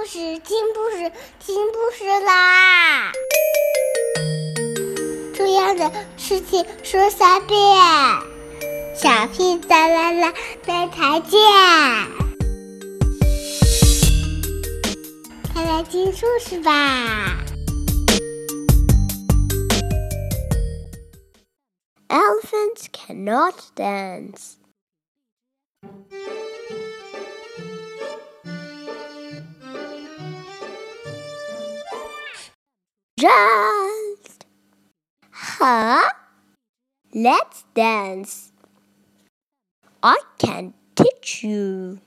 故事，听故事，听故事啦！重要的事情说三遍，小屁哒啦啦，明天见！快来听故事吧！Elephants cannot dance. Just, huh? Let's dance. I can teach you.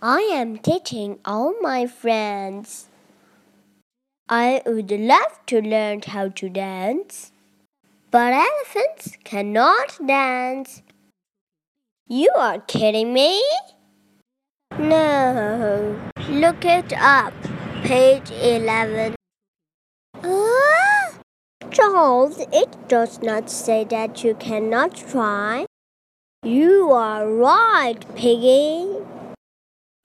I am teaching all my friends. I would love to learn how to dance, but elephants cannot dance. You are kidding me? No. Look it up. Page 11. Charles, it does not say that you cannot try. You are right, Piggie.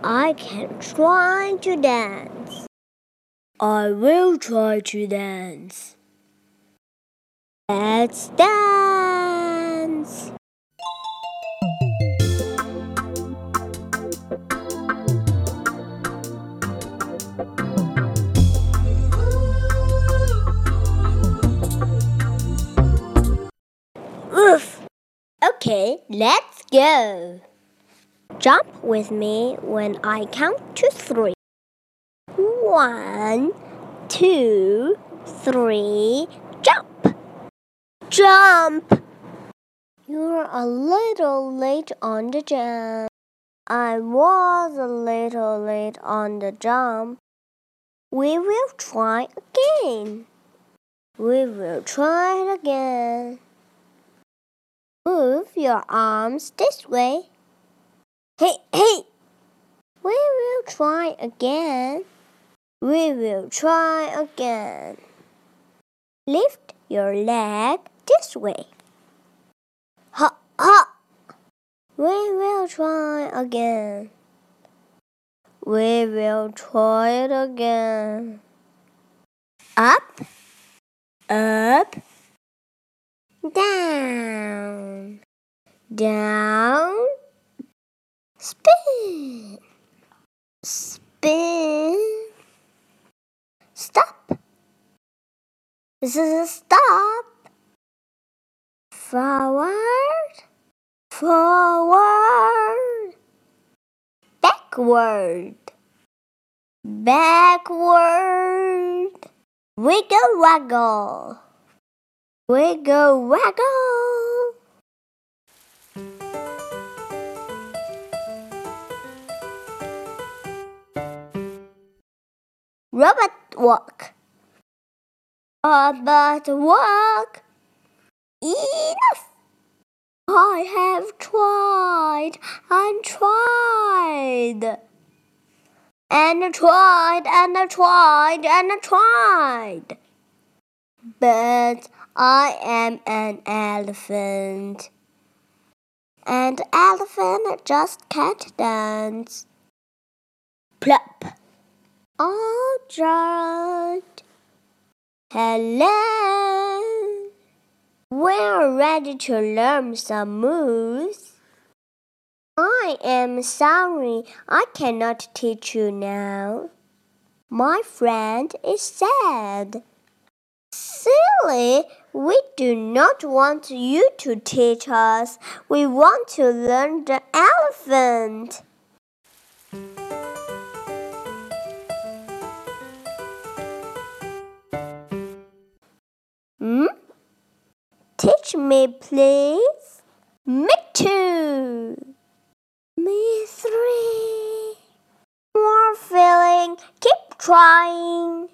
I can try to dance. I will try to dance. Let's dance. Okay, let's go. Jump with me when I count to three. One, two, three, jump! Jump! You're a little late on the jump. I was a little late on the jump. We will try again. We will try it again. Move your arms this way. Hey, hey! We will try again. We will try again. Lift your leg this way. Ha, ha! We will try again. We will try it again. Up, up, down, down, spin, spin, stop. This is a stop. Forward, forward, backward, backward, wiggle waggle. Wiggle waggle. Robot walk. Robot walk. Enough. I have tried and tried and tried and tried and tried. But I am an elephant. And elephant just can't dance. Plop. Oh, Gerald. Hello. We're ready to learn some moves. I am sorry, I cannot teach you now. My friend is sad. Silly, we do not want you to teach us. We want to learn the elephant. Me, please. Me too. Me three. More feeling. Keep trying.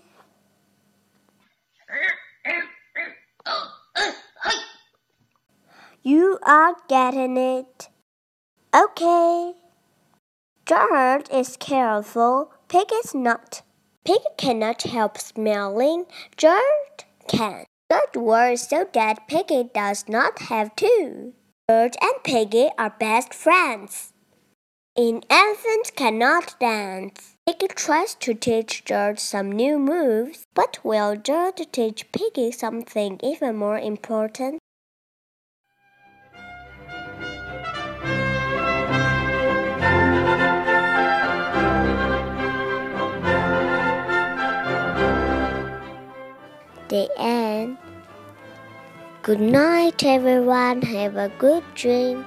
You are getting it. Okay. Gerald is careful. Pig is not. Pig cannot help smelling. Gerald can. Good word so that Piggie does not have to. Gerald and Piggie are best friends. An elephant cannot dance. Piggie tries to teach Gerald some new moves, but will Gerald teach Piggie something even more important? The end. Good night, everyone. Have a good dream.